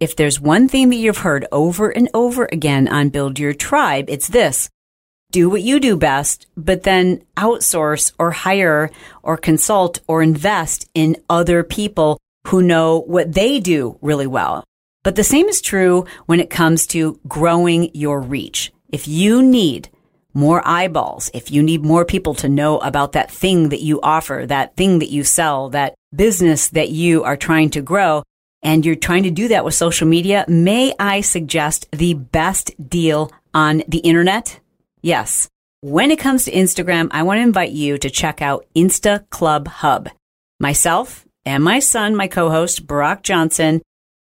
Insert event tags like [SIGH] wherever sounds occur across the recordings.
If there's one thing that you've heard over and over again on Build Your Tribe, it's this. Do what you do best, but then outsource or hire or consult or invest in other people who know what they do really well. But the same is true when it comes to growing your reach. If you need more eyeballs, if you need more people to know about that thing that you offer, that thing that you sell, that business that you are trying to grow, and you're trying to do that with social media, may I suggest the best deal on the internet? Yes. When it comes to Instagram, I want to invite you to check out Insta Club Hub. Myself and my son, my co-host, Brock Johnson,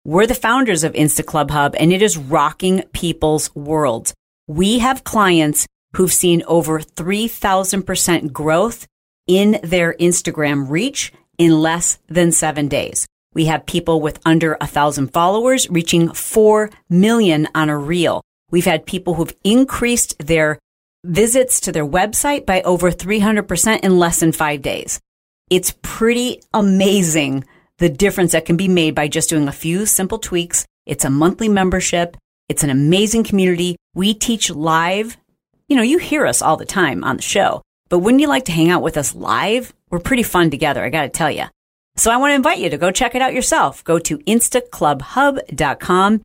we're the founders of Insta Club Hub and it is rocking people's worlds. We have clients who've seen over 3000% growth in their Instagram reach in less than seven days. We have people with under a thousand followers reaching 4 million on a reel. We've had people who've increased their visits to their website by over 300% in less than five days. It's pretty amazing the difference that can be made by just doing a few simple tweaks. It's a monthly membership. It's an amazing community. We teach live. You know, you hear us all the time on the show, but wouldn't you like to hang out with us live? We're pretty fun together. I got to tell you. So I want to invite you to go check it out yourself. Go to instaclubhub.com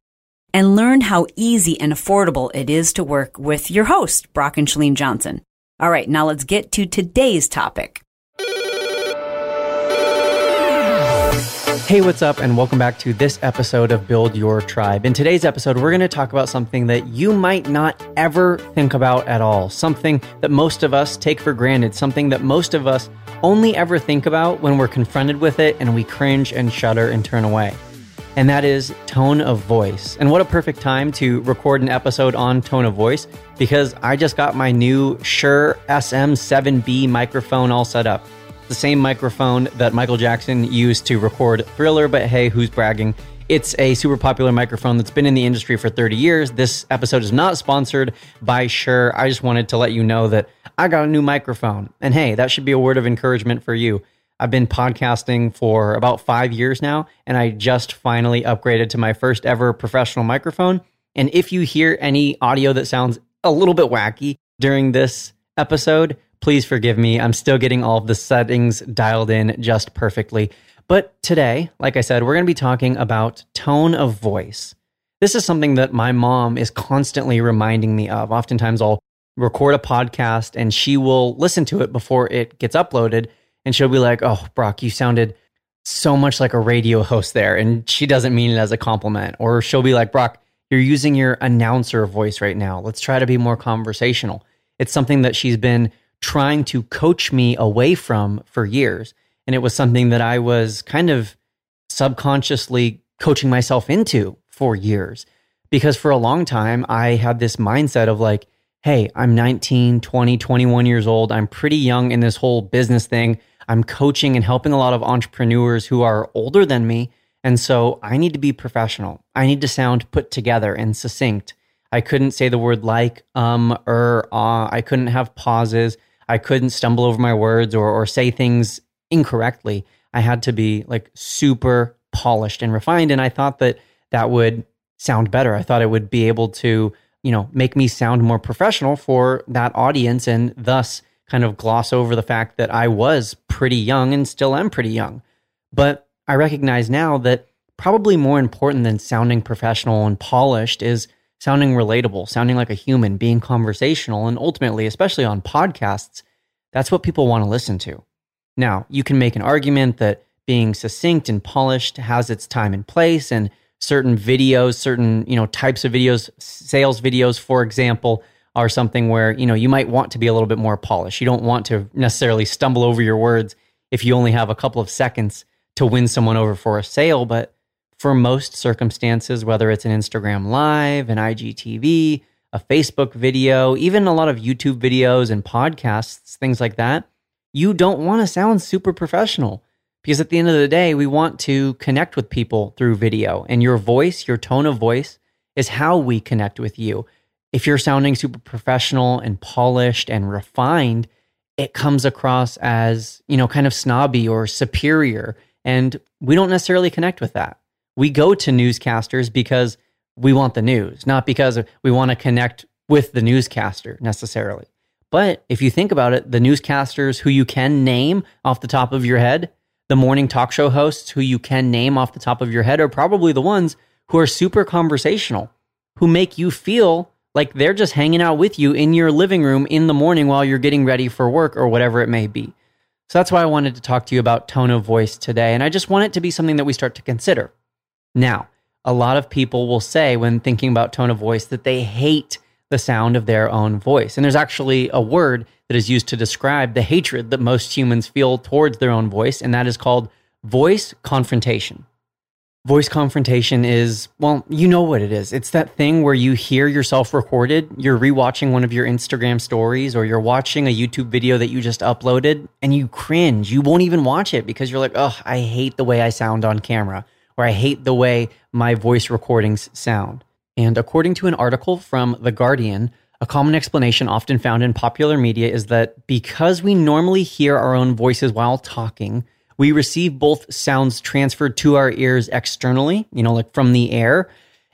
and learn how easy and affordable it is to work with your host, Brock and Chalene Johnson. All right, now let's get to today's topic. Hey, what's up, and welcome back to this episode of Build Your Tribe. In today's episode, we're going to talk about something that you might not ever think about at all, something that most of us take for granted, something that most of us only ever think about when we're confronted with it and we cringe and shudder and turn away. And that is tone of voice. And what a perfect time to record an episode on tone of voice because I just got my new Shure SM7B microphone all set up the same microphone that Michael Jackson used to record Thriller, but hey, who's bragging? It's a super popular microphone that's been in the industry for 30 years. This episode is not sponsored by Shure. I just wanted to let you know that I got a new microphone. And hey, that should be a word of encouragement for you. I've been podcasting for about five years now, and I just finally upgraded to my first ever professional microphone. And if you hear any audio that sounds a little bit wacky during this episode, Please forgive me. I'm still getting all of the settings dialed in just perfectly. But today, like I said, we're going to be talking about tone of voice. This is something that my mom is constantly reminding me of. Oftentimes, I'll record a podcast and she will listen to it before it gets uploaded. And she'll be like, Oh, Brock, you sounded so much like a radio host there. And she doesn't mean it as a compliment. Or she'll be like, Brock, you're using your announcer voice right now. Let's try to be more conversational. It's something that she's been trying to coach me away from for years. And it was something that I was kind of subconsciously coaching myself into for years. Because for a long time, I had this mindset of like, hey, I'm 19, 20, 21 years old. I'm pretty young in this whole business thing. I'm coaching and helping a lot of entrepreneurs who are older than me. And so I need to be professional. I need to sound put together and succinct. I couldn't say the word like, um, er, ah. I couldn't have pauses. I couldn't stumble over my words or, or say things incorrectly. I had to be like super polished and refined. And I thought that that would sound better. I thought it would be able to, you know, make me sound more professional for that audience and thus kind of gloss over the fact that I was pretty young and still am pretty young. But I recognize now that probably more important than sounding professional and polished is sounding relatable, sounding like a human, being conversational, and ultimately, especially on podcasts, that's what people want to listen to. Now, you can make an argument that being succinct and polished has its time and place, and certain videos, certain you know types of videos, sales videos, for example, are something where you know you might want to be a little bit more polished. You don't want to necessarily stumble over your words if you only have a couple of seconds to win someone over for a sale, but for most circumstances, whether it's an Instagram Live, an IGTV, a Facebook video, even a lot of YouTube videos and podcasts, things like that, you don't want to sound super professional because at the end of the day, we want to connect with people through video. And your voice, your tone of voice, is how we connect with you. If you're sounding super professional and polished and refined, it comes across as, you know, kind of snobby or superior. And we don't necessarily connect with that. We go to newscasters because we want the news, not because we want to connect with the newscaster necessarily. But if you think about it, the newscasters who you can name off the top of your head, the morning talk show hosts who you can name off the top of your head are probably the ones who are super conversational, who make you feel like they're just hanging out with you in your living room in the morning while you're getting ready for work or whatever it may be. So that's why I wanted to talk to you about tone of voice today. And I just want it to be something that we start to consider. Now, a lot of people will say when thinking about tone of voice that they hate the sound of their own voice. And there's actually a word that is used to describe the hatred that most humans feel towards their own voice, and that is called voice confrontation. Voice confrontation is, well, you know what it is. It's that thing where you hear yourself recorded, you're rewatching one of your Instagram stories, or you're watching a YouTube video that you just uploaded, and you cringe. You won't even watch it because you're like, oh, I hate the way I sound on camera, or I hate the way my voice recordings sound. And according to an article from The Guardian, a common explanation often found in popular media is that because we normally hear our own voices while talking, we receive both sounds transferred to our ears externally, you know, like from the air,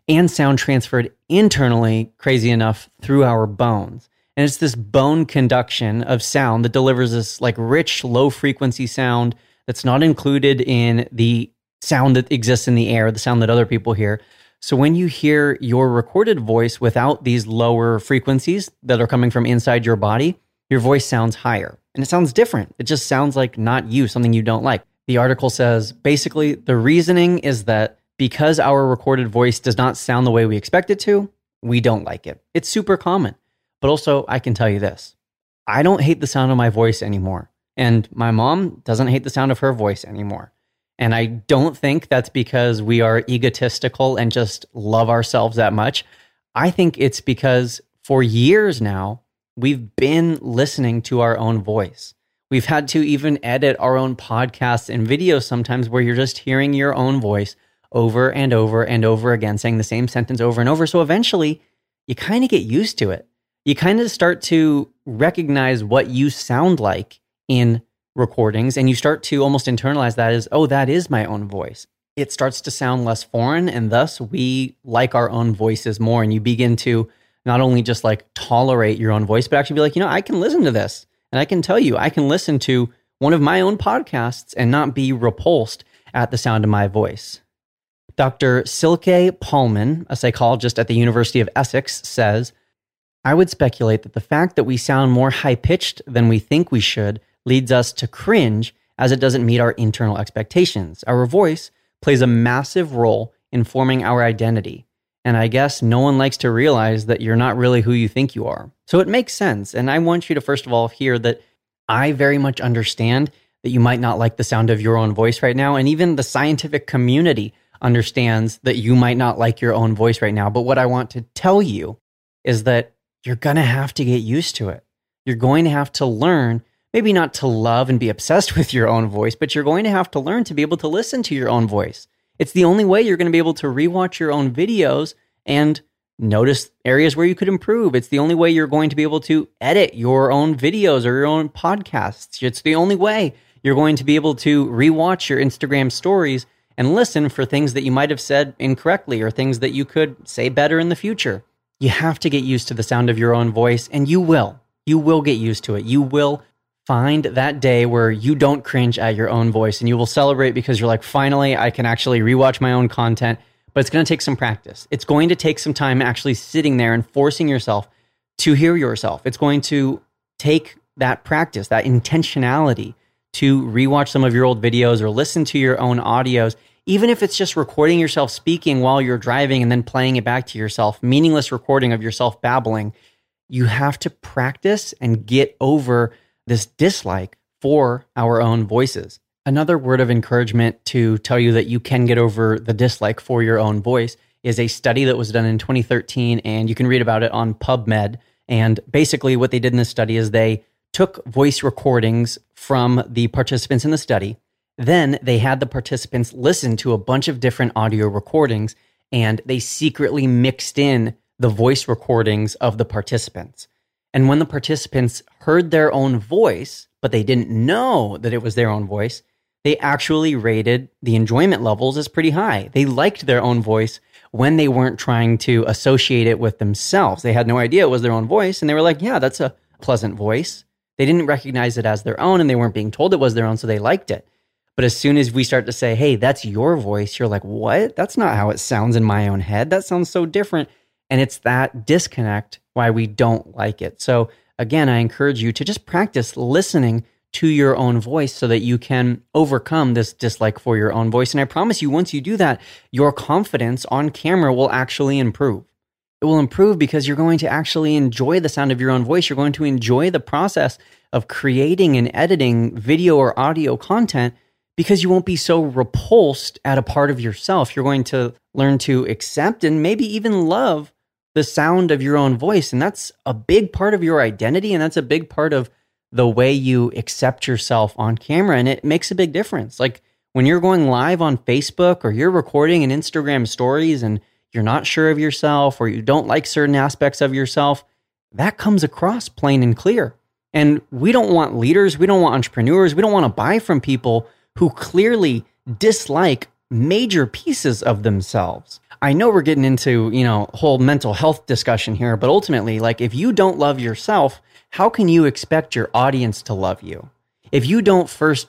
and sound transferred internally, crazy enough, through our bones. And it's this bone conduction of sound that delivers this like rich, low frequency sound that's not included in the sound that exists in the air, the sound that other people hear. So when you hear your recorded voice without these lower frequencies that are coming from inside your body, your voice sounds higher and it sounds different. It just sounds like not you, something you don't like. The article says basically the reasoning is that because our recorded voice does not sound the way we expect it to, we don't like it. It's super common. But also, I can tell you this I don't hate the sound of my voice anymore. And my mom doesn't hate the sound of her voice anymore. And I don't think that's because we are egotistical and just love ourselves that much. I think it's because for years now, we've been listening to our own voice. We've had to even edit our own podcasts and videos sometimes where you're just hearing your own voice over and over and over again, saying the same sentence over and over. So eventually, you kind of get used to it. You kind of start to recognize what you sound like in recordings, and you start to almost internalize that as, oh, that is my own voice. It starts to sound less foreign, and thus we like our own voices more. And you begin to not only just like tolerate your own voice, but actually be like, you know, I can listen to this. And I can tell you, I can listen to one of my own podcasts and not be repulsed at the sound of my voice. Dr. Silke Paulmann, a psychologist at the University of Essex, says, I would speculate that the fact that we sound more high pitched than we think we should leads us to cringe as it doesn't meet our internal expectations. Our voice plays a massive role in forming our identity. And I guess no one likes to realize that you're not really who you think you are. So it makes sense. And I want you to, first of all, hear that I very much understand that you might not like the sound of your own voice right now. And even the scientific community understands that you might not like your own voice right now. But what I want to tell you is that you're going to have to get used to it. You're going to have to learn, maybe not to love and be obsessed [LAUGHS] with your own voice, but you're going to have to learn to be able to listen to your own voice. It's the only way you're going to be able to rewatch your own videos and notice areas where you could improve. It's the only way you're going to be able to edit your own videos or your own podcasts. It's the only way you're going to be able to rewatch your Instagram stories and listen for things that you might have said incorrectly or things that you could say better in the future. You have to get used to the sound of your own voice, and you will. You will get used to it. You will find that day where you don't cringe at your own voice and you will celebrate because you're like, finally, I can actually rewatch my own content. But it's going to take some practice. It's going to take some time actually sitting there and forcing yourself to hear yourself. It's going to take that practice, that intentionality to rewatch some of your old videos or listen to your own audios, even if it's just recording yourself speaking while you're driving and then playing it back to yourself, meaningless recording of yourself babbling. You have to practice and get over this dislike for our own voices. Another word of encouragement to tell you that you can get over the dislike for your own voice is a study that was done in 2013, and you can read about it on PubMed. And basically, what they did in this study is they took voice recordings from the participants in the study. Then they had the participants listen to a bunch of different audio recordings, and they secretly mixed in the voice recordings of the participants. And when the participants heard their own voice, but they didn't know that it was their own voice, they actually rated the enjoyment levels as pretty high. They liked their own voice when they weren't trying to associate it with themselves. They had no idea it was their own voice, and they were like, yeah, that's a pleasant voice. They didn't recognize it as their own, and they weren't being told it was their own, so they liked it. But as soon as we start to say, hey, that's your voice, you're like, what? That's not how it sounds in my own head. That sounds so different. And it's that disconnect why we don't like it. So, again, I encourage you to just practice listening to your own voice so that you can overcome this dislike for your own voice. And I promise you, once you do that, your confidence on camera will actually improve. It will improve because you're going to actually enjoy the sound of your own voice. You're going to enjoy the process of creating and editing video or audio content because you won't be so repulsed at a part of yourself. You're going to learn to accept and maybe even love the sound of your own voice. And that's a big part of your identity. And that's a big part of the way you accept yourself on camera. And it makes a big difference. Like when you're going live on Facebook or you're recording an Instagram stories and you're not sure of yourself or you don't like certain aspects of yourself, that comes across plain and clear. And we don't want leaders, we don't want entrepreneurs, we don't want to buy from people who clearly dislike major pieces of themselves. I know we're getting into, you know, whole mental health discussion here, but ultimately, like if you don't love yourself, how can you expect your audience to love you? If you don't first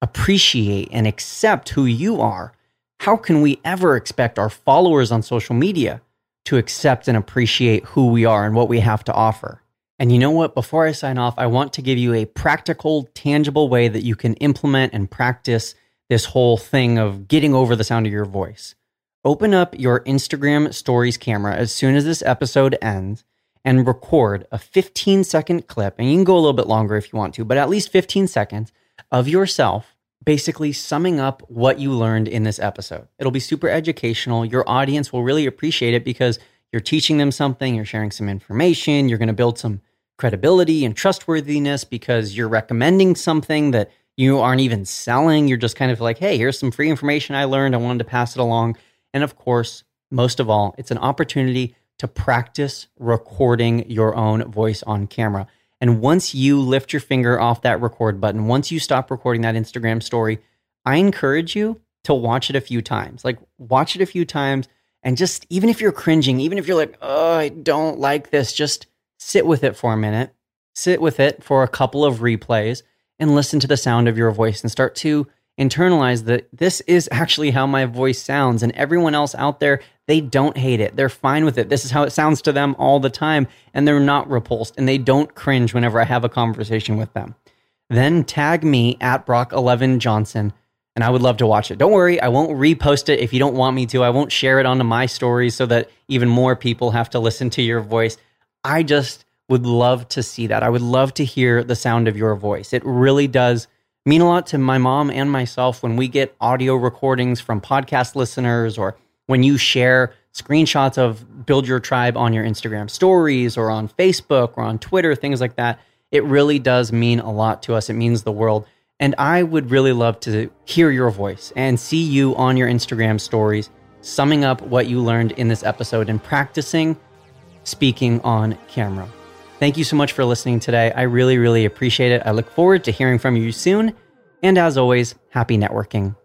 appreciate and accept who you are, how can we ever expect our followers on social media to accept and appreciate who we are and what we have to offer? And you know what? Before I sign off, I want to give you a practical, tangible way that you can implement and practice this whole thing of getting over the sound of your voice. Open up your Instagram stories camera as soon as this episode ends and record a 15 second clip, and you can go a little bit longer if you want to, but at least 15 seconds of yourself basically summing up what you learned in this episode. It'll be super educational. Your audience will really appreciate it because you're teaching them something, you're sharing some information, you're going to build some credibility and trustworthiness because you're recommending something that you aren't even selling. You're just kind of like, hey, here's some free information I learned. I wanted to pass it along. And of course, most of all, it's an opportunity to practice recording your own voice on camera. And once you lift your finger off that record button, once you stop recording that Instagram story, I encourage you to watch it a few times. Like, watch it a few times and just, even if you're cringing, even if you're like, oh, I don't like this, just sit with it for a minute, sit with it for a couple of replays and listen to the sound of your voice and start to internalize that this is actually how my voice sounds and everyone else out there they don't hate it. They're fine with it. This is how it sounds to them all the time and they're not repulsed and they don't cringe whenever i have a conversation with them. Then tag me at brock 11 johnson and i would love to watch it. Don't worry i won't repost it. If you don't want me to i won't share it onto my stories so that even more people have to listen to your voice. I just would love to see that. I would love to hear the sound of your voice. It really does mean a lot to my mom and myself when we get audio recordings from podcast listeners or when you share screenshots of Build Your Tribe on your Instagram stories or on Facebook or on Twitter, things like that. It really does mean a lot to us. It means the world. And I would really love to hear your voice and see you on your Instagram stories, summing up what you learned in this episode and practicing speaking on camera. Thank you so much for listening today. I really, really appreciate it. I look forward to hearing from you soon. And as always, happy networking.